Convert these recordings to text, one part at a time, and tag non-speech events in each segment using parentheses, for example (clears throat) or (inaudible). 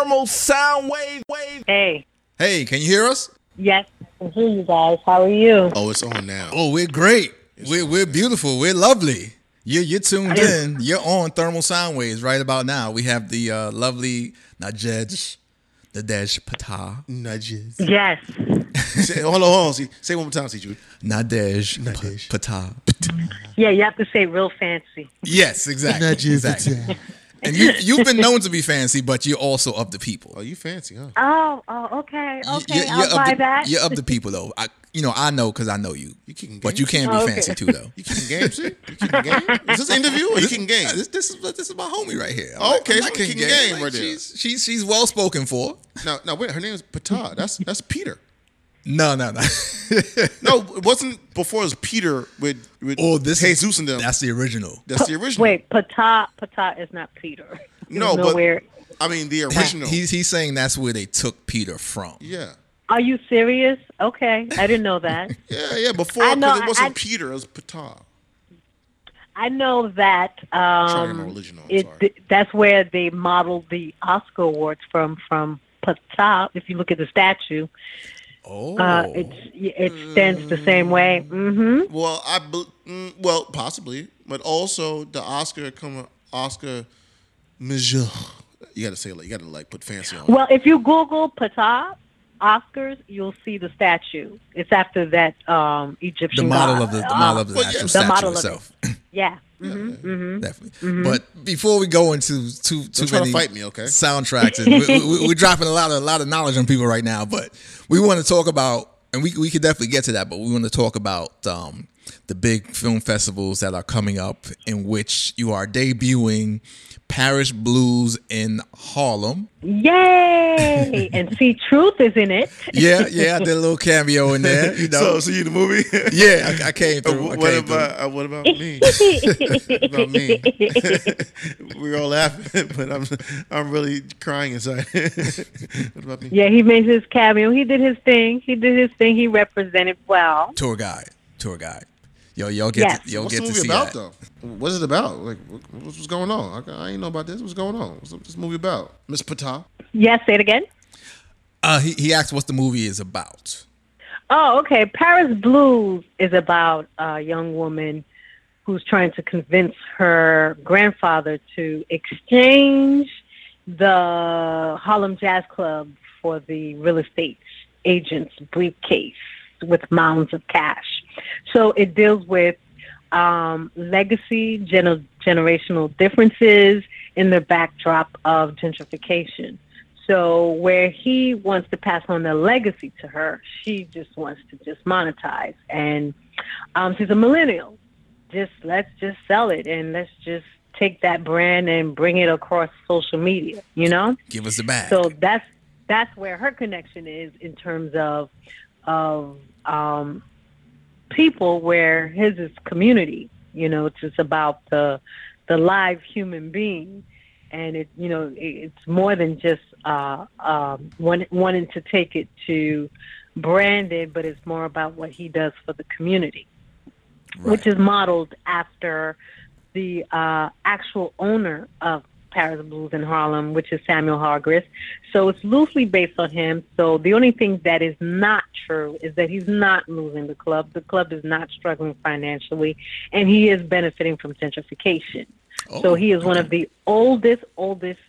thermal sound wave wave. Hey. Hey, can you hear us? Yes, I can hear you guys. How are you? Oh, it's on now. Oh, we're great. We're we're beautiful. We're lovely. You're you're tuned in. You're on thermal sound waves right about now. We have the uh, lovely Najej, Nadhege Ptah, Nudges. Yes. (laughs) say, hold on, hold on. See, say one more time, see, Jude. Nadhege, Nadhege. P- Ptah. Yeah, you have to say real fancy. Yes, exactly. Nudges. exactly. And you you've been (laughs) known to be fancy, but you're also of the people. Oh, you fancy, huh? Oh, oh, okay, You- okay. you're, I'll buy the, that. You're of the people though. I you know I know because I know you. You kicking But you games? can be Oh, okay. fancy too though. (laughs) You kicking games, see? You kicking game? Is this an interview or you kicking game? This, this is this is my homie right here. Oh, okay, I'm so not kicking kicking game Like, right. She's she's she's well spoken for. Now, now wait, her name is Ptah. That's that's Peter. No, no, no. (laughs) No, it wasn't before it was Peter with with oh, this Jesus is, and them. That's the original. That's the original. Wait, Ptah, Ptah is not Peter. (laughs) No, no, but- nowhere. I mean the original. He's he's saying that's where they took Peter from. yeah, Are you serious? Okay, I didn't know that. (laughs) yeah, yeah. Before I know, it wasn't I- Peter, it was Ptah. I know that Trying um, more original, I'm it, sorry. th- that's where they modeled the Oscar awards from. From Ptah, if you look at the statue, Oh, uh, it's it stands the same way. Mm-hmm. Well, I bel- mm, well possibly, but also the Oscar come Oscar Major. You got to say like you got to like put fancy on. it. Well, if you Google Ptah Oscars, you'll see the statue. It's after that um, the Egyptian model god. of the, the Uh, model of the well, actual yeah, the statue model of (laughs) it. itself. Yeah. hmm hmm Definitely. But before we go into too too Don't try to many fight me, okay? soundtracks, and we, we, we're dropping a lot of a lot of knowledge on people right now. But we want to talk about, and we we could definitely get to that. But we want to talk about um, the big film festivals that are coming up, in which you are debuting Paris Blues in Harlem. Yay! (laughs) and see, truth is in it. Yeah, yeah, I did a little cameo in there. You know, So, so you the movie? (laughs) yeah, I, I came through. I what came through. about uh, what about me? What (laughs) about me? We're all laughing, but I'm I'm really crying inside. what about me? yeah, he made his cameo. He did his thing. He did his thing. He represented well. tour guide, tour guide. Yo, y'all get Yes. to, y'all What's get the to movie see about that. though? What's it about? Like, what, what's what's going on? I, I ain't know about this. What's going on? What's this movie about? Miss Ptah? Yes, say it again. Uh, he he asked what the movie is about. Oh, okay. Paris Blues is about a young woman who's trying to convince her grandfather to exchange the Harlem Jazz Club for the real estate agent's briefcase with mounds of cash. So it deals with um, legacy, gener- generational differences in the backdrop of gentrification. So where he wants to pass on the legacy to her, she just wants to just monetize. And um, she's a millennial. Just let's just sell it and let's just take that brand and bring it across social media. You know. Give us the bag. So that's that's where her connection is in terms of of um, people, where his is community. You know, it's just about the the live human being, and it you know it's more than just uh, um, one, wanting to take it to branded, but it's more about what he does for the community which is modeled after the uh, actual owner of Paris Blues in Harlem, which is Samuel Hargress. So it's loosely based on him. So the only thing that is not true is that he's not losing the club. The club is not struggling financially, and he is benefiting from gentrification. so Oh, he is one of the oldest, oldest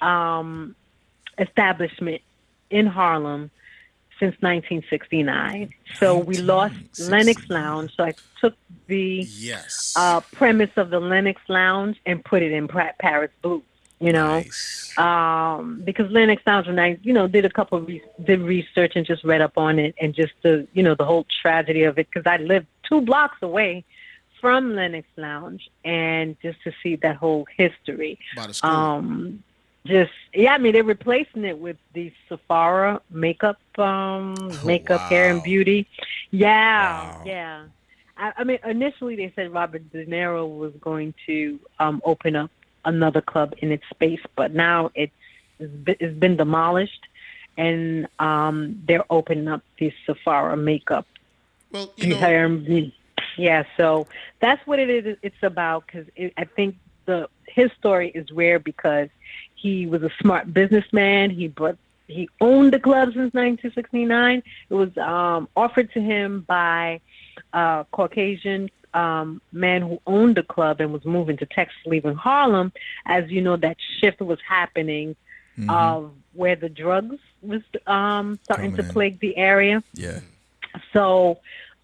um, establishment in Harlem since 1969. So we lost Lenox Lounge. So I took the Yes. uh, premise of the Lenox Lounge and put it in Pa- Paris Blues. You know, Nice. um, because Lenox Lounge, when I, you know, did a couple of re- did research and just read up on it and just the, you know, the whole tragedy of it because I lived two blocks away from Lenox Lounge and just to see that whole history. By the school. Um, just yeah, I mean they're replacing it with the Sephora makeup, um, makeup, hair and beauty. Yeah, Wow. yeah. I, I mean, initially they said Robert De Niro was going to um, open up another club in its space, but now it's it's been, it's been demolished, and um, they're opening up the Sephora makeup well, you know, hair and beauty. Yeah, so that's what it is. It's about because I think the his story is rare because He was a smart businessman. He brought he owned the club since 1969. It was um, offered to him by a Caucasian um, man who owned the club and was moving to Texas, leaving Harlem. As you know, that shift was happening Mm-hmm. of where the drugs was um, starting to Coming in. plague the area. Yeah. So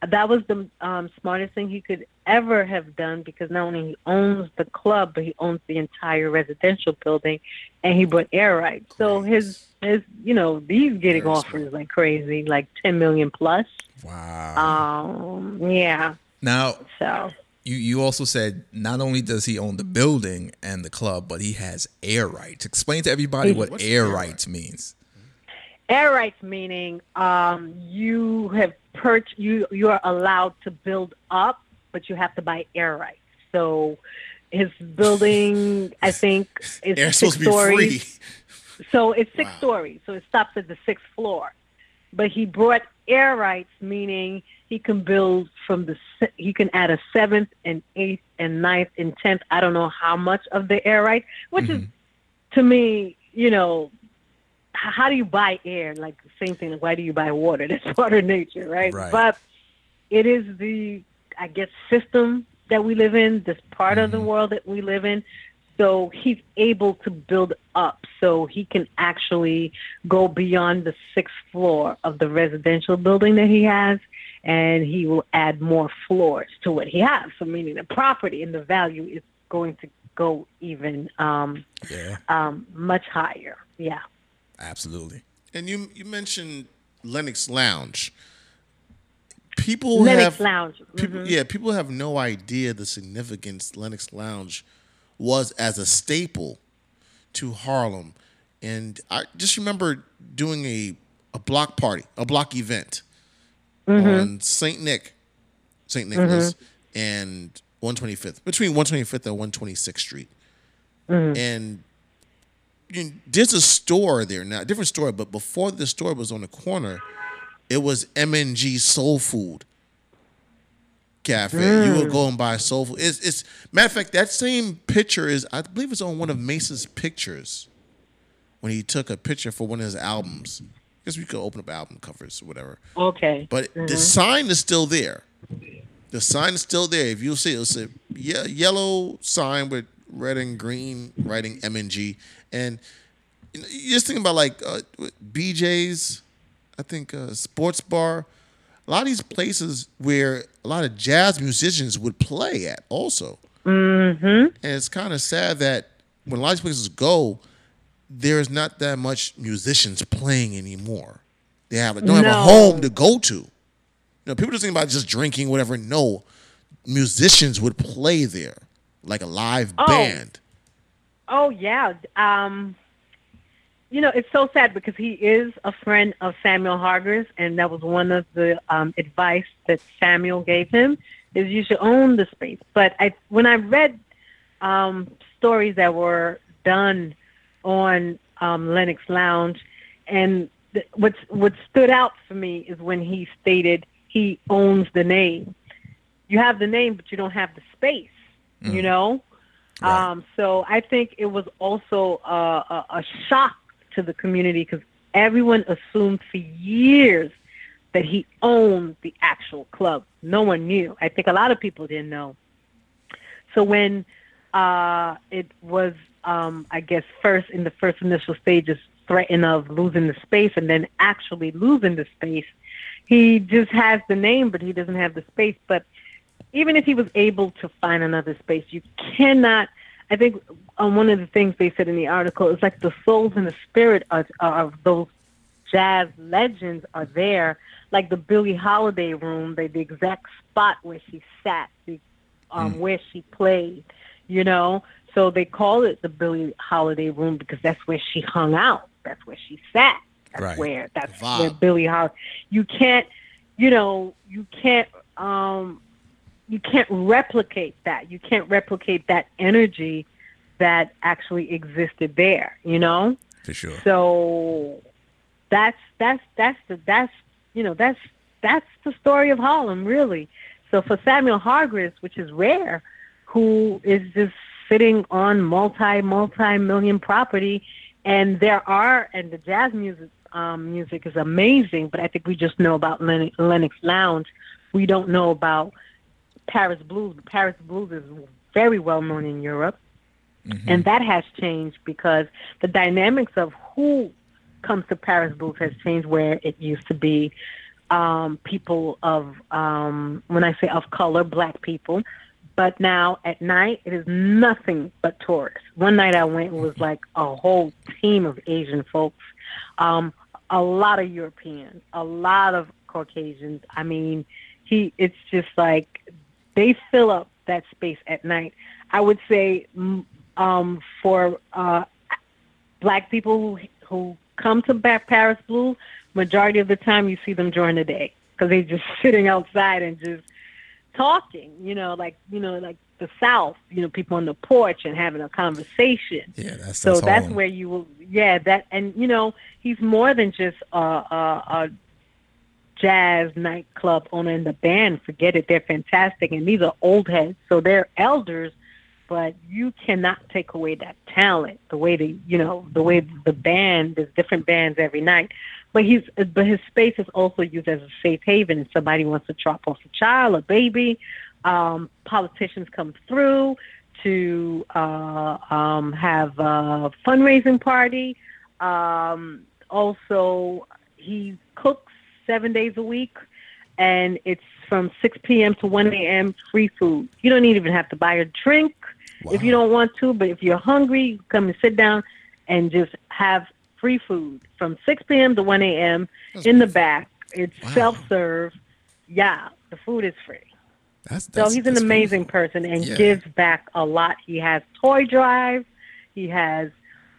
that was the um, smartest thing he could ever have done because not only he owns the club, but he owns the entire residential building, and he bought air rights. So his his you know these getting Very offers like crazy, like ten million plus. Wow. Um, yeah. now, So you, you also said not only does he own the building and the club, but he has air rights. Explain to everybody what air air rights means. air rights meaning um, you have perch you you are allowed to build up, but you have to buy air rights. So his building, I think, (laughs) is Air's six supposed to be stories. So it's six Wow. stories. So it stops at the sixth floor. But he brought air rights, meaning he can build from the he can add a seventh and eighth and ninth and tenth. I don't know how much of the air rights, which is mm-hmm. to me, you know, how do you buy air? Like the same thing. Why do you buy water? (laughs) That's part of nature, right? Right. But it is the I guess system that we live in, this part of the world that we live in. So he's able to build up, so he can actually go beyond the sixth floor of the residential building that he has, and he will add more floors to what he has. So meaning the property and the value is going to go even um, Yeah, um, much higher. Yeah. Absolutely. And you you mentioned Lenox Lounge. People Lennox have Lounge. people, Mhm. yeah, people have no idea the significance Lenox Lounge was as a staple to Harlem. And I just remember doing a a block party, a block event mm-hmm. on Saint Nick, Saint Nicholas, mm-hmm. and 125th, between 125th and 126th Street. Mm-hmm. And you there's a store there now, different store, but before the store was on the corner, it was MNG Soul Food Cafe. You would go and buy soul food. It's, it's matter of fact, that same picture is I believe it's on one of Mase's pictures when he took a picture for one of his albums. I guess we could open up album covers or whatever. Okay. But the mm-hmm. sign is still there. The sign is still there. If you'll see, it's a ye- yellow sign with red and green writing MNG. And you know, you just think about like uh, BJ's, I think uh, sports bar, a lot of these places where a lot of jazz musicians would play at also. Mm-hmm. And it's kind of sad that when a lot of these places go, there's not that much musicians playing anymore. They have don't have a home to go to. You know, people just think about just drinking, whatever. No, musicians would play there, like a live Oh. band. Oh yeah. Um, you know, it's so sad because he is a friend of Samuel Hargress, and that was one of the um, advice that Samuel gave him is you should own the space. But I, when I read um, stories that were done on um, Lenox Lounge, and th- what's what stood out for me is when he stated he owns the name. You have the name, but you don't have the space. You know. Right. Um, so I think it was also a, a, a shock to the community because everyone assumed for years that he owned the actual club. No one knew. I think a lot of people didn't know. So when uh, it was, um, I guess, first in the first initial stages, threatened of losing the space and then actually losing the space, he just has the name, but he doesn't have the space. But even if he was able to find another space, you cannot. I think um, one of the things they said in the article is like the souls and the spirit of, of those jazz legends are there, like the Billie Holiday room, the, the exact spot where she sat, the, um, where she played, you know. So they call it the Billie Holiday room because that's where she hung out. That's where she sat. That's Right. where that's Vibe. where Billie Holiday. You can't, you know, you can't. um you can't replicate that. You can't replicate that energy that actually existed there, you know? For sure. So that's that's that's the that's you know, that's that's the story of Harlem really. So for Samuel Hargress, which is rare, who is just sitting on multi multi million property, and there are and the jazz music um, music is amazing. But I think we just know about Len- Lenox Lounge. We don't know about Paris Blues. Paris Blues is very well known in Europe. And that has changed because the dynamics of who comes to Paris Blues has changed where it used to be um, people of, um, when I say of color, black people. But now at night, it is nothing but tourists. One night I went, it was like a whole team of Asian folks, um, a lot of Europeans, a lot of Caucasians. I mean, he, it's just like they fill up that space at night. I would say um, for uh, black people who, who come to Paris Blue, majority of the time you see them during the day because they're just (laughs) sitting outside and just talking. You know, like you know, like the South. You know, people on the porch and having a conversation. Yeah, that's So that's, that's where you will, yeah, that, and you know, he's more than just a, a, a jazz nightclub owner in the band. Forget it, they're fantastic, and these are old heads, so they're elders. But you cannot take away that talent, the way the you know the way the band. There's different bands every night, but he's but his space is also used as a safe haven. If somebody wants to drop off a child, a baby, um, politicians come through to uh, um, have a fundraising party. Um, also, he cooks seven days a week, and it's from 6 p.m. to 1 a.m. free food. You don't even have to buy a drink if you don't want to, but if you're hungry, you come and sit down and just have free food from 6 p.m. to 1 a.m. in the back. It's self-serve. Yeah, the food is free. That's, So he's an that's amazing beautiful. person and Yeah. gives back a lot. He has toy drive. He has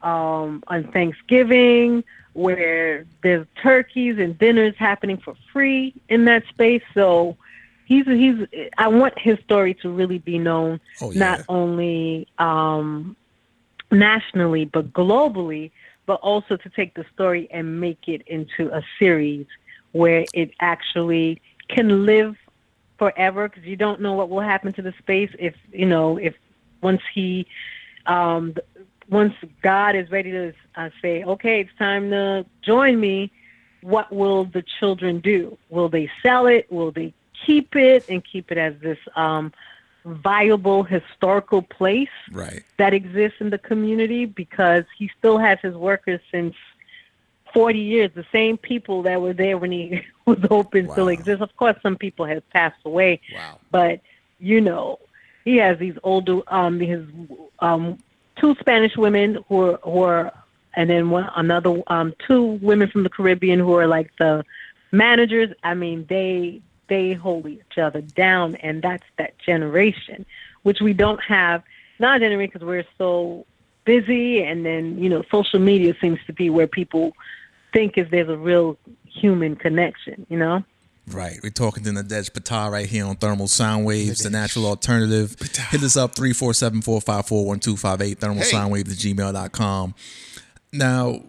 um, on Thanksgiving where there's turkeys and dinners happening for free in that space. So he's he's. I want his story to really be known, Oh, yeah. not only um, nationally but globally, but also to take the story and make it into a series where it actually can live forever because you don't know what will happen to the space if you know if once he um once god is ready to uh, say okay it's time to join me what will the children do will they sell it will they keep it and keep it as this um viable historical place Right. that exists in the community because he still has his workers since 40 years. The same people that were there when he (laughs) was open still exist. Of course, some people have passed away, Wow. but you know, he has these older, um, his um, two Spanish women who are, who are and then one another um, two women from the Caribbean who are like the managers. I mean, they they hold each other down, and that's that generation, which we don't have not generation because we're so busy, and then you know, social media seems to be where people think if there's a real human connection, you know. Right. We're talking to Nadhege Ptah right here on Thermal Sound Waves, the natural alternative. Hit us up 347 454 1258, thermal Hey. sound waves at gmail.com. Now,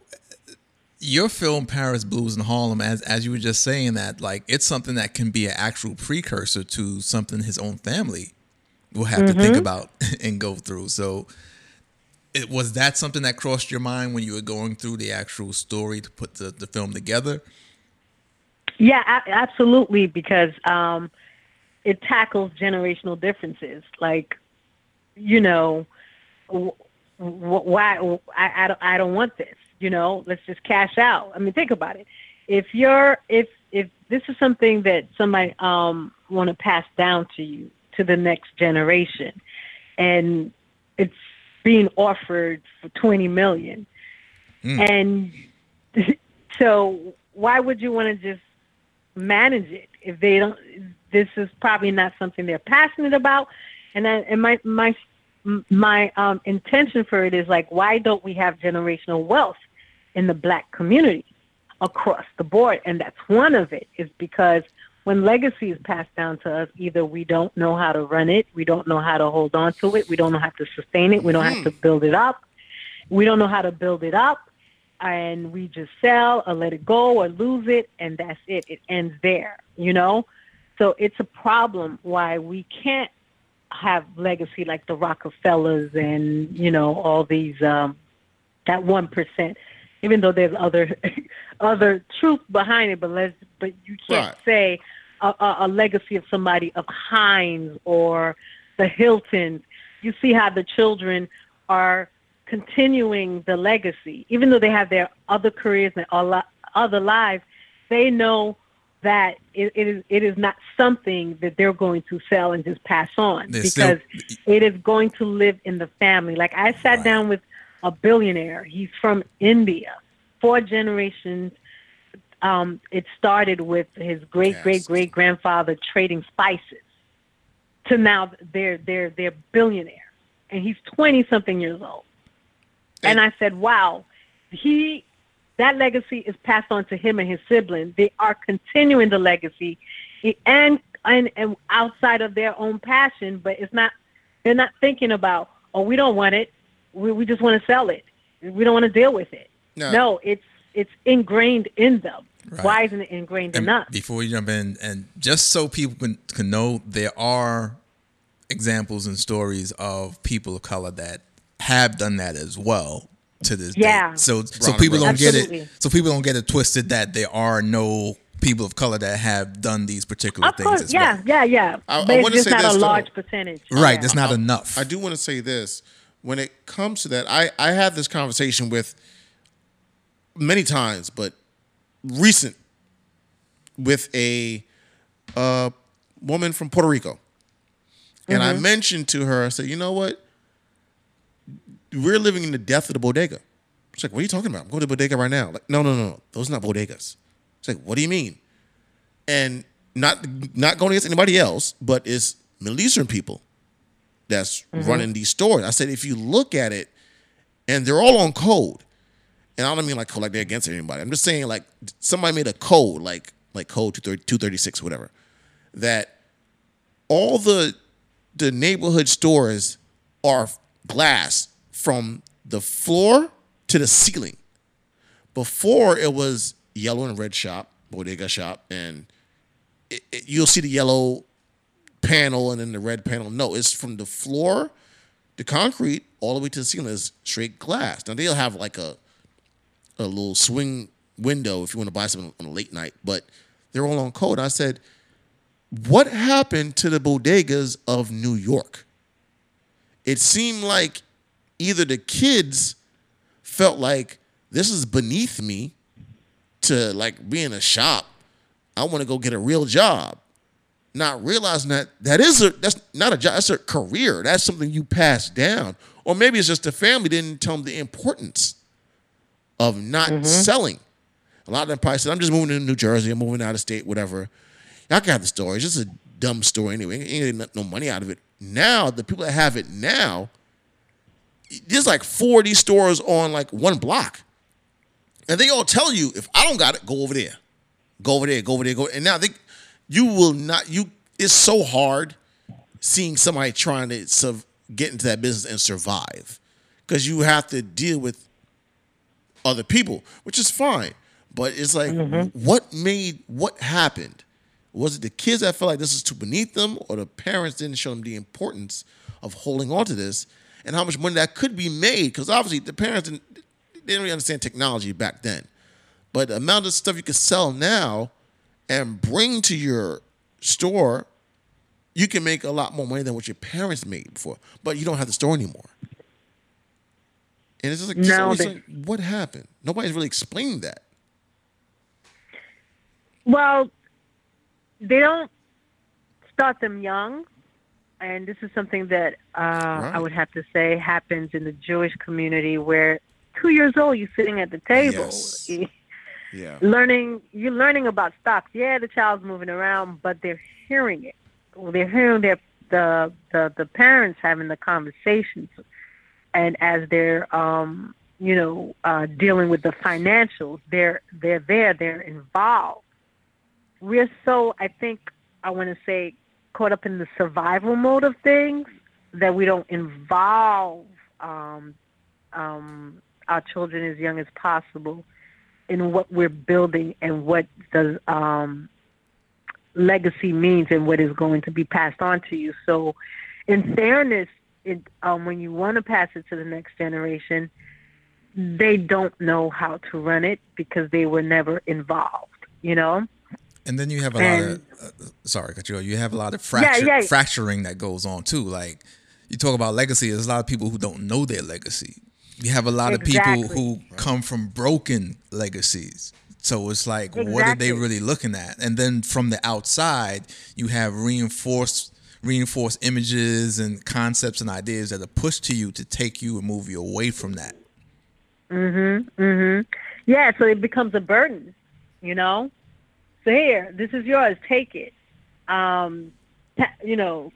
your film Paris Blues in Harlem, as as you were just saying that, like it's something that can be an actual precursor to something his own family will have to think mm-hmm. about (laughs) and go through. So it was that something that crossed your mind when you were going through the actual story to put the, the film together? Yeah, a- absolutely, because um, it tackles generational differences. Like, you know, w- w- why I, I don't I don't want this. You know, let's just cash out. I mean, think about it. If you're if if this is something that somebody um want to pass down to you to the next generation, and it's being offered for twenty million, and (laughs) so why would you want to just manage it. If they don't this is probably not something they're passionate about. And I, and my my my um intention for it is like why don't we have generational wealth in the black community across the board? And that's one of it is because when legacy is passed down to us either we don't know how to run it we don't know how to hold on to it we don't know how to sustain it we don't have to build it up we don't know how to build it up and we just sell or let it go or lose it and that's it it ends there you know so it's a problem why we can't have legacy like the Rockefellers and you know all these um, that one percent. Even though there's other (laughs) other truth behind it, but let's but you can't Right. say a, a, a legacy of somebody of Heinz or the Hiltons. You see how the children are continuing the legacy, even though they have their other careers and other lives. They know that it, it is it is not something that they're going to sell and just pass on They're because still- it is going to live in the family. Like I sat Right. down with a billionaire. He's from India, four generations. Um, it started with his great Yes. great great grandfather trading spices, to now they're they're they're billionaire, and he's twenty something years old. And I said, wow, he that legacy is passed on to him and his siblings. They are continuing the legacy, and and and outside of their own passion, but it's not. They're not thinking about, oh, we don't want it. We we just want to sell it. We don't want to deal with it. No. No, it's it's ingrained in them. Right. Why isn't it ingrained And in us? before you jump in, and just so people can, can know, there are examples and stories of people of color that have done that as well to this Yeah. day. So so Ronald people Reagan. don't get Absolutely. it. So people don't get it twisted that there are no people of color that have done these particular Of things course, as yeah, well. yeah, yeah. I- I but it's wanna just say not this, a though. large percentage. Right, Yeah. that's not enough. I do want to say this. When it comes to that, I, I had this conversation with many times, but recent with a uh, woman from Puerto Rico. And I mentioned to her, I said, you know what? We're living in the death of the bodega. It's like, what are you talking about? I'm going to the bodega right now. Like, no, no, no. Those are not bodegas. It's like, what do you mean? And not not going against anybody else, but it's Middle Eastern people that's mm-hmm. running these stores. I said, if you look at it, and they're all on code, and I don't mean like code like they're against anybody. I'm just saying like somebody made a code like like code 230 236 whatever that all the the neighborhood stores are glass from the floor to the ceiling. Before it was yellow and red shop, bodega shop, and it, it- you'll see the yellow panel and then the red panel. No, it's from the floor, the concrete, all the way to the ceiling is straight glass. Now they'll have like a a little swing window if you want to buy something on a late night, but they're all on code. I said, what happened to the bodegas of New York? It seemed like either the kids felt like this is beneath me to like be in a shop. I want to go get a real job. Not realizing that that is a that's not a job, that's a career. That's something you pass down. Or maybe it's just the family didn't tell them the importance of not mm-hmm. selling. A lot of them probably said, I'm just moving to New Jersey, I'm moving out of state, whatever. Y'all can have the story. It's just a dumb story anyway. Ain't getting no money out of it. Now, the people that have it now, there's like 40 stores on like one block. And they all tell you, if I don't got it, go over there. Go over there, go over there, go. And now they you will not you it's so hard seeing somebody trying to sub, get into that business and survive. Because you have to deal with other people, which is fine. But it's like, mm-hmm. what made what happened? Was it the kids that felt like this was too beneath them, or the parents didn't show them the importance of holding on to this and how much money that could be made? Because obviously the parents didn't, they didn't really understand technology back then. But the amount of stuff you can sell now and bring to your store, you can make a lot more money than what your parents made before. But you don't have the store anymore. And it's just like, No, they- like, what happened? Nobody's really explained that. Well, they don't start them young, and this is something that uh, I would have to say happens in the Jewish community, where two years old you're sitting at the table, Yes. (laughs) Yeah. learning. You're learning about stocks. Yeah, the child's moving around, but they're hearing it. Well, they're hearing their the the the parents having the conversations, and as they're um, you know uh, dealing with the financials, they're they're there. They're involved we're so I think I want to say caught up in the survival mode of things that we don't involve um, um, our children as young as possible in what we're building and what the um, legacy means and what is going to be passed on to you. So in fairness, it, um, when you want to pass it to the next generation, they don't know how to run it because they were never involved. You know. And then you have a And- lot of uh, sorry, cut you have a lot of fracture, yeah. fracturing that goes on too. Like you talk about legacy, there's a lot of people who don't know their legacy. You have a lot of people who come from broken legacies. So it's like, what are they really looking at? And then from the outside, you have reinforced reinforced images and concepts and ideas that are pushed to you to take you and move you away from that. Mhm. Mhm. Yeah, so it becomes a burden, you know. So here, this is yours. Take it. Um, ta- you know,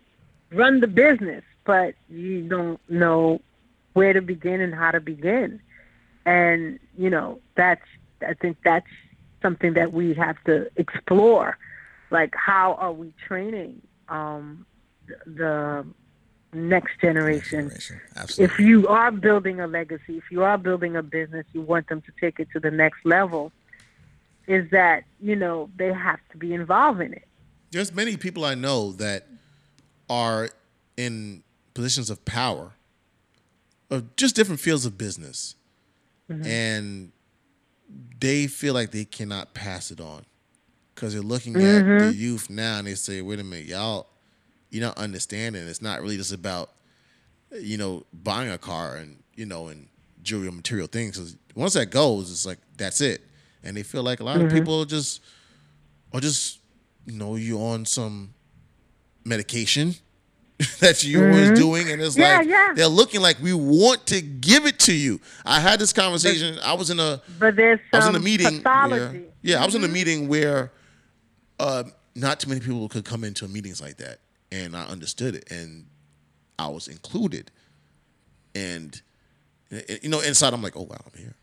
run the business, but you don't know where to begin and how to begin. And you know, that's I think that's something that we have to explore. Like, how are we training um, the next generation? Generation. If you are building a legacy, if you are building a business, you want them to take it to the next level, is that, you know, they have to be involved in it. There's many people I know that are in positions of power, of just different fields of business, mm-hmm. and they feel like they cannot pass it on because they're looking at mm-hmm. the youth now and they say, "Wait a minute, y'all, you're not understanding. It's not really just about you know buying a car and you know and jewelry and material things. 'Cause once that goes, it's like that's it." And they feel like a lot of mm-hmm. people just or just you know you on some medication (laughs) that you was mm-hmm. doing and it's Yeah, like yeah. they're looking like we want to give it to you. I had this conversation i was in a But there's I was in a meeting where, pathology. yeah i was in a mm-hmm. meeting where uh not too many people could come into meetings like that and i understood it and i was included. And you know inside i'm like oh wow i'm here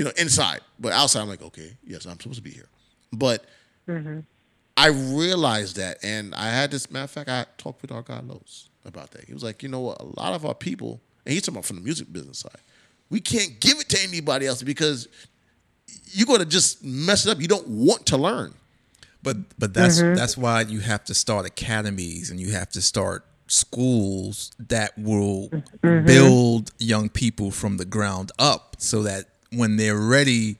you know inside but outside i'm like okay yes i'm supposed to be here but mm-hmm. I realized that, and I had this matter of fact. I talked with our guy Los about that. He was like, you know what? A lot of our people, and he's talking about from the music business side, we can't give it to anybody else because you're going to just mess it up. You don't want to learn. But but that's mm-hmm. that's why you have to start academies and you have to start schools that will mm-hmm. build young people from the ground up so that when they're ready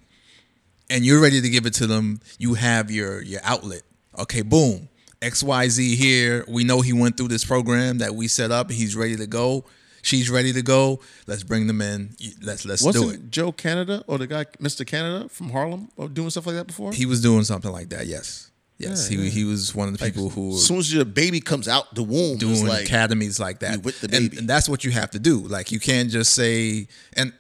and you're ready to give it to them, you have your your outlet. Okay, boom. XYZ here. We know he went through this program that we set up. He's ready to go. She's ready to go. Let's bring them in. Let's let's do it. Wasn't Joe Canada or the guy Mr. Canada from Harlem uh, doing stuff like that before? He was doing something like that. Yes. Yes. Yeah, he yeah. he was one of the people who as soon as your baby comes out the womb, doing like academies like that with the And- baby. And, that's what you have to do like you can't just say and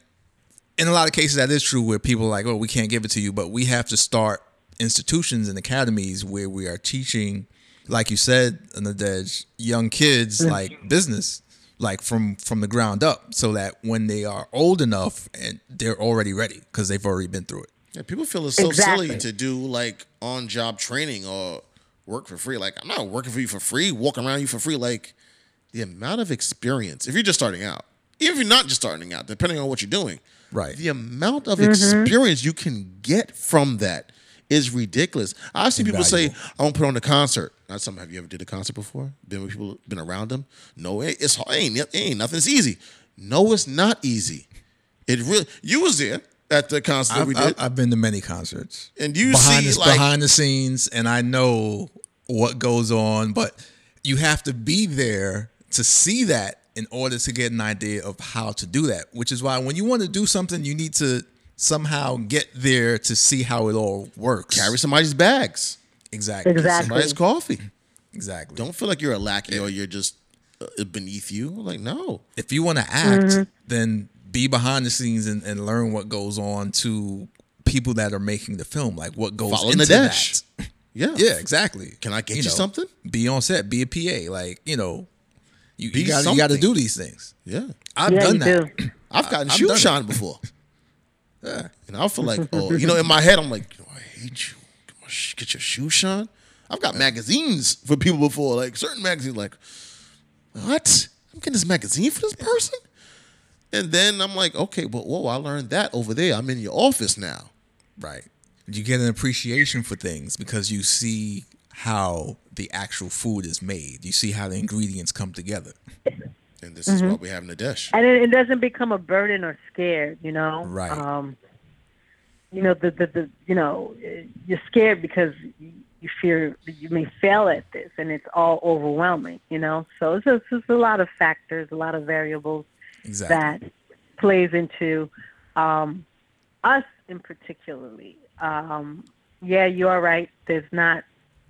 in a lot of cases that is true where people are like oh we can't give it to you but we have to start institutions and academies where we are teaching like you said Nadhege, young kids like business like from from the ground up so that when they are old enough and they're already ready because they've already been through it Yeah, people feel it's so Exactly. silly to do like on job training or work for free. Like I'm not working for you for free, walking around you for free. Like the amount of experience, if you're just starting out, even if you're not just starting out, depending on what you're doing, Right. The amount of mm-hmm. experience you can get from that is ridiculous. I've seen people say, "I want to put on a concert." Not something. Have you ever did a concert before? Been with people, been around them? No, it- it's hard. Ain't it ain't nothing's easy. No, it's not easy. It really. You was there at the concert I've, we did. I've, I've been to many concerts And you behind see, the, like- behind the scenes, and I know what goes on. But you have to be there to see that in order to get an idea of how to do that. Which is why when you want to do something, you need to somehow get there to see how it all works. carry somebody's bags, exactly, Exactly. somebody's coffee. exactly. Don't feel like you're a lackey or you're just uh, beneath you. Like no, if you want to act, Mm-hmm. then be behind the scenes and, and learn what goes on to people that are making the film, like what goes Follow into Nadesh. that. (laughs) yeah, Yeah, exactly. Can I get you know, something? Be on set. Be a PA. Like you know, you, Be you got you got to do these things. yeah. I've yeah, done that. do. (clears throat) I've gotten I've shoe done it. shine before. (laughs) Yeah, and I feel like, (laughs) oh, you know, in my head, I'm like, oh, I hate you. Get Get your shoe shine. I've got magazines for people before, like certain magazines, like, what? I'm getting this magazine for this person? And then I'm like, okay, but whoa, I learned that over there. I'm in your office now. Right. You get an appreciation for things because you see how the actual food is made. You see how the ingredients come together. And this is what we have in the dish. and it, it doesn't become a burden or scared, you know. Right. Um, you know the, the the you know you're scared because you you fear you may fail at this, and it's all overwhelming, you know. So it's just, it's a lot of factors, a lot of variables Exactly. that plays into um, us in particularly. Um, yeah, you are right. There's not.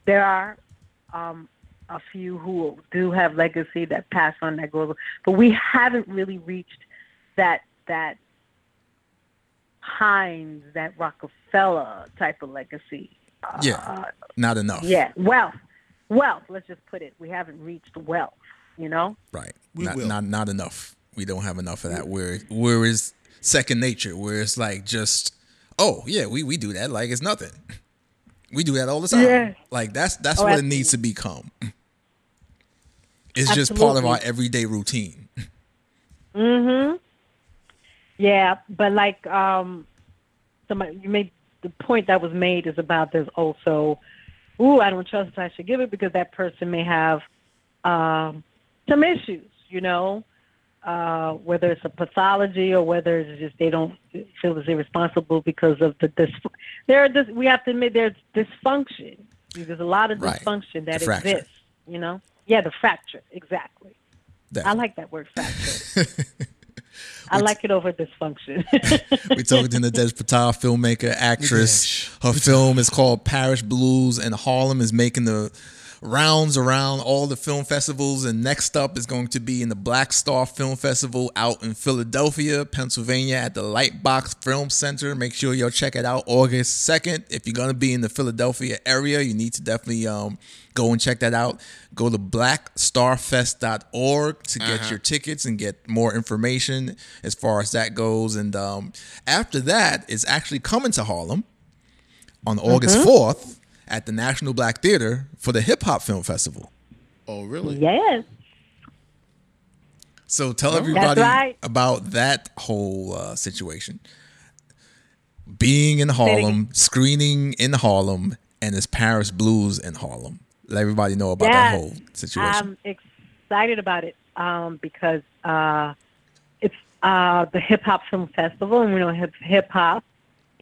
There are um, a few who do have legacy that pass on that goes, but we haven't really reached that that Heinz, that Rockefeller type of legacy. Uh, Yeah. Not enough. Yeah, wealth, wealth. Let's just put it. We haven't reached wealth. You know. Right. We not, will. not not enough. We don't have enough of that. Where where is second nature? Where it's like just oh yeah, we, we do that like it's nothing. We do that all the time. Yeah. Like that's that's Oh, what it needs to become. It's just part of our everyday routine. Mm-hmm. Yeah, but like um, somebody you made the point that was made is about there's also, ooh, I don't trust I should give it because that person may have um, some issues, you know, uh, whether it's a pathology or whether it's just they don't feel as irresponsible because of the dis. There are dis- we have to admit there's dysfunction. There's a lot of Right. dysfunction that exists, you know. Yeah, the fracture exactly. I like that word fracture. (laughs) I like it over dysfunction. (laughs) we talked to the Des Patel filmmaker, actress. Her film is called Paris Blues, and Harlem is making the rounds around all the film festivals. And next up is going to be in the Black Star Film Festival out in Philadelphia, Pennsylvania, at the Lightbox Film Center. Make sure y'all check it out August second. If you're gonna be in the Philadelphia area, you need to definitely um, go and check that out. Go to blackstarfest.org to get your tickets and get more information as far as that goes. And um, after that, it's actually coming to Harlem on August 4th at the National Black Theater for the Hip Hop Film Festival. Oh, really? yes. So tell everybody right. about that whole uh, situation. Being in Harlem, screening in Harlem, and it's Paris Blues in Harlem. Let everybody know about that whole situation. I'm excited about it um, because uh, it's uh, the Hip Hop Film Festival, and we know hip hip hop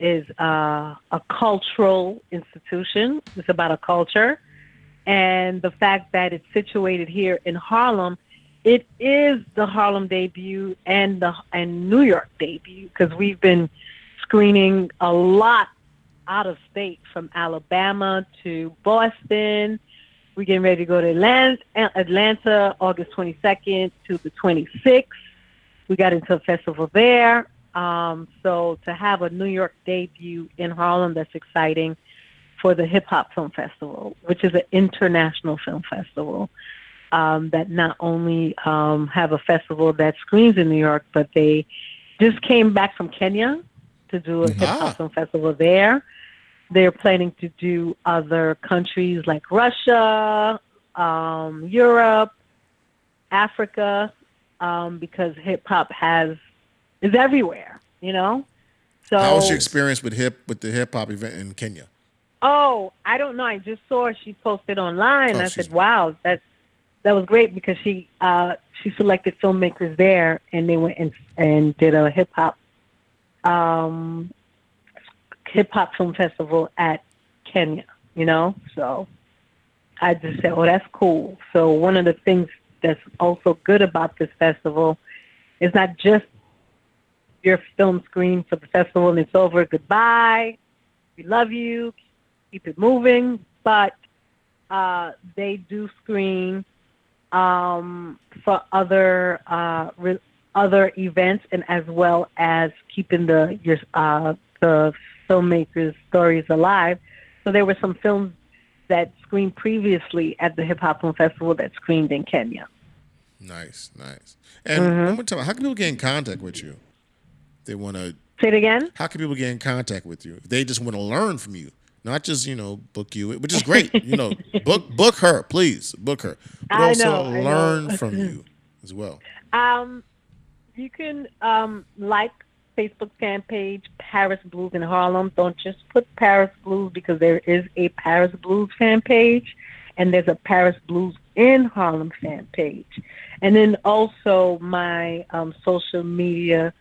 is uh, a cultural institution. It's about a culture, and the fact that it's situated here in Harlem, it is the Harlem debut and the and New York debut because we've been screening a lot out of state from Alabama to Boston. We're getting ready to go to Atlanta, Atlanta August 22nd to the 26th. We got into a festival there. Um, so to have a New York debut in Harlem, that's exciting for the Hip Hop Film Festival, which is an international film festival um, that not only um, have a festival that screens in New York, but they just came back from Kenya to do a hip Ah. hop film festival there. They're planning to do other countries like Russia, um, Europe, Africa, um, because hip hop has is everywhere, you know. So How was your experience with hip with the hip hop event in Kenya? Oh, I don't know. I just saw she posted online. Oh, I said, "Wow, that's that was great," because she uh, she selected filmmakers there, and they went and and did a hip hop um, hip hop film festival at Kenya. You know, so I just said, "Oh, that's cool." So one of the things that's also good about this festival is not just your film screen for the festival and it's over. Goodbye. We love you keep it moving, but uh, they do screen um, for other uh, re- other events and as well as keeping the your uh, the filmmakers' stories alive. So there were some films that screened previously at the Hip Hop Film Festival that screened in Kenya. Nice, nice. And Mm-hmm. one more time, how can people get in contact with you? They want to. Say it again. How can people get in contact with you? If they just want to learn from you, not just you know book you, which is great. you know, (laughs) book book her, please book her, but I also know, learn from you (laughs) as well. Um, you can um, like Facebook fan page, Paris Blues in Harlem. Don't just put Paris Blues because there is a Paris Blues fan page, and there's a Paris Blues in Harlem fan page. And then also my um, social media,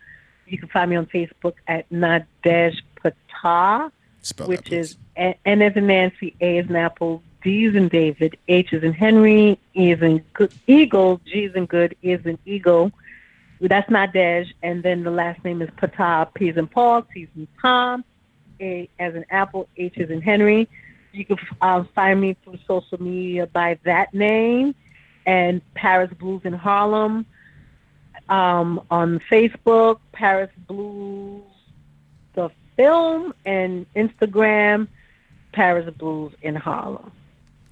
you can find me on Facebook at Nadhege Ptah, Spell which is N N as in Nancy, A as in Apple, D as in David, H as in Henry, E as in Eagle, G as in good, E as in Eagle. That's not Dej. And then the last name is Ptah, P as in Paul, T as in Tom, A as in Apple, H as in Henry. You can um, find me through social media by that name and Paris Blues in Harlem um, on Facebook, Paris Blues the film, and Instagram, Paris Blues in Harlem.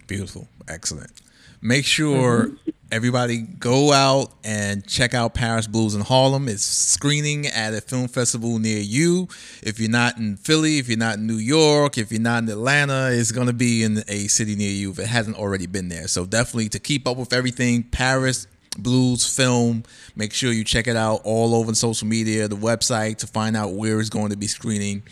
Beautiful. Excellent. Make sure everybody go out and check out Paris Blues in Harlem. It's screening at a film festival near you. If you're not in Philly, if you're not in New York, if you're not in Atlanta, it's going to be in a city near you if it hasn't already been there. So definitely to keep up with everything, Paris Blues Film. Make sure you check it out all over social media, the website to find out where it's going to be screening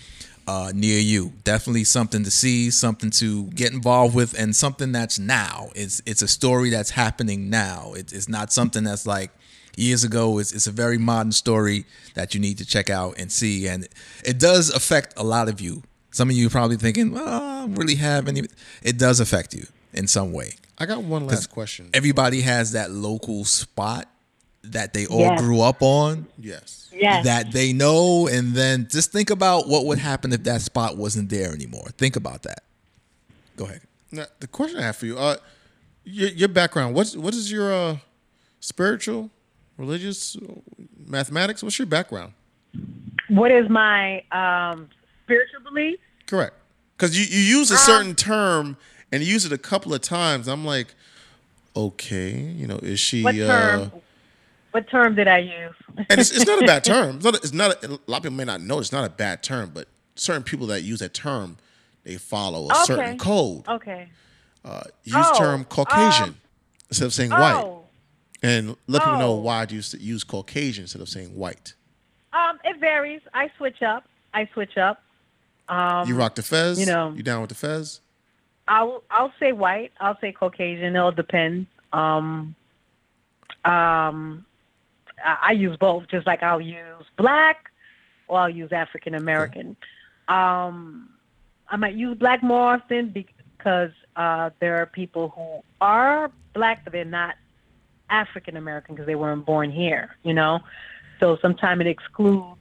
uh, near you. Definitely something to see, something to get involved with, and something that's now. It's it's a story that's happening now. It, it's not something that's like years ago. It's it's a very modern story that you need to check out and see, and it does affect a lot of you. Some of you probably thinking, well, I don't really have any. It does affect you in some way. I got one last question. Everybody has that local spot that they all Yes. grew up on yes. Yes. that they know and then just think about what would happen if that spot wasn't there anymore think about that go ahead Now, the question I have for you, uh, your, your background. What's what is your uh, spiritual, religious, mathematics? What's your background? what is my um, spiritual belief? Correct. Because you, you use a certain term and you use it a couple of times. I'm like, okay, you know, is she? What term? Uh, What term did I use? and it's, it's not a bad (laughs) term. It's not. A, it's not. A, a lot of people may not know it's not a bad term, but certain people that use that term, they follow a certain code. okay. Uh, use Oh, term Caucasian um, instead of saying white, Oh, and let people know Oh. why do you use Caucasian instead of saying white. um, it varies. I switch up. I switch up. Um, You rock the fez. you know. You down with the fez? I'll I'll say white. I'll say Caucasian. It'll depend. Um, um, I, I use both, just like I'll use black or I'll use African American. Um, I might use black more often because uh, there are people who are black, but they're not African American because they weren't born here. You know, so sometimes it excludes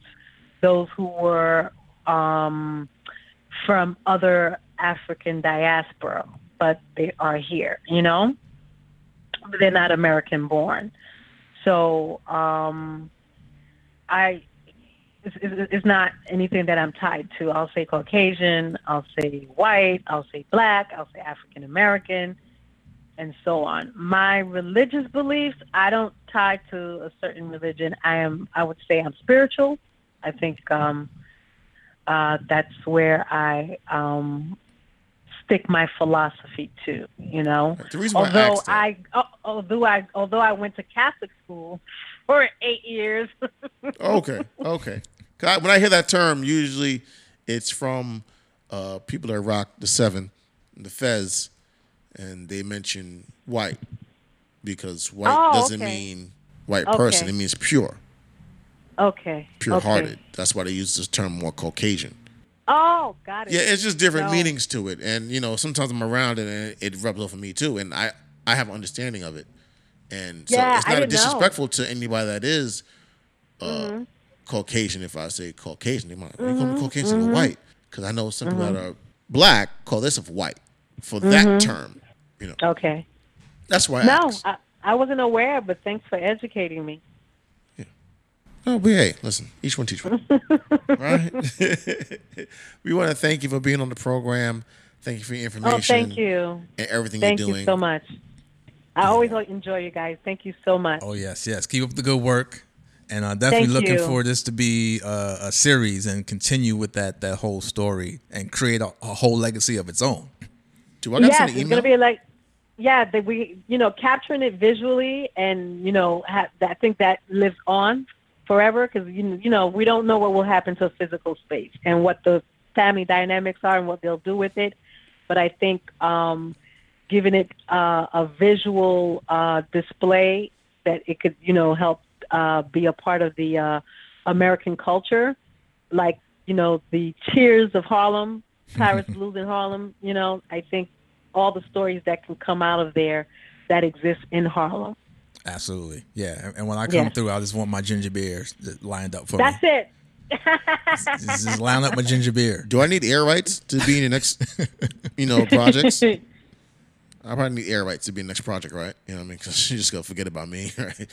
those who were um, from other African diaspora, but they are here, you know? They're not American born. So um, I, it's, it's it's not anything that I'm tied to. I'll say Caucasian, I'll say white, I'll say black, I'll say African American, and so on. My religious beliefs, I don't tie to a certain religion. I am, I would say I'm spiritual. I think um, uh, that's where I um, stick my philosophy to. You know, The reason why although that- I, al- although I although I went to Catholic school for eight years. (laughs) okay, okay. I, when I hear that term, usually it's from uh, people that rock the seven, the fez, and they mention white because white Oh, doesn't okay. mean white Okay. person; it means pure, okay. pure-hearted. Okay. That's why they use this term more Caucasian. Oh, got it. Yeah, it's just different No. meanings to it, and you know sometimes I'm around it and it rubs off on me too, and I I have an understanding of it, and so Yeah, it's not a didn't know. disrespectful to anybody that is uh, Mm-hmm. Caucasian. If I say Caucasian, they might you call me Caucasian or white because I know some people that are black call this of white for that term. You know, Okay. that's why. I Mm-hmm. No, asked. I, I wasn't aware, but thanks for educating me. Oh, but hey, listen, each one teach one. (laughs) right? (laughs) we want to thank you for being on the program. Thank you for your information. Oh, thank you. And everything Thank you're doing. Thank you doing. so much. I always enjoy you guys. Thank you so much. oh yes yes keep up the good work and uh, definitely Thank looking you. for this to be uh, a series and continue with that that whole story and create a, a whole legacy of its own Do I got to yes, send it's gonna be like, yeah, that we, you know, capturing it visually, and you know, ha- I think that lives on forever because you you know we don't know what will happen to physical space and what the family dynamics are and what they'll do with it. But I think um, giving it uh, a visual uh, display that it could you know help uh, be a part of the uh, American culture, like you know the Cheers of Harlem, Paris Blues in Harlem. You know, I think all the stories that can come out of there that exist in Harlem. Absolutely, yeah. And- And when I come Yeah. through, I just want my ginger beers lined up for That's me. That's it. Just, just line up my ginger beer. Do I need air rights to be in the next, (laughs) you know, projects? (laughs) I probably need air rights to be in the next project, right? You know what I mean? Because (laughs) you just gonna forget about me, right?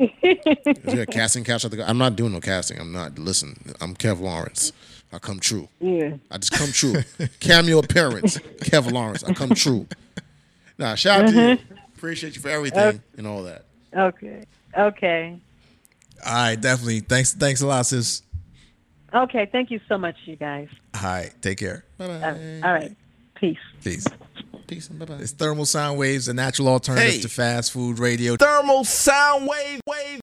Is there a casting couch at the? I'm not doing no casting. I'm not. Listen, I'm Kev Lawrence. I come true. yeah. I just come true. Cameo appearance, Kev Lawrence. I come true. Nah, shout out to you. Uh-huh. Appreciate you for everything and all that. Okay. Okay. All right, definitely. Thanks, thanks a lot, sis. Okay. Thank you so much, you guys. All right, take care. Bye Uh, bye. all right. Peace. Peace. Peace and bye bye. It's thermal sound waves, a natural alternative Hey. to fast food radio. Thermal sound wave wave.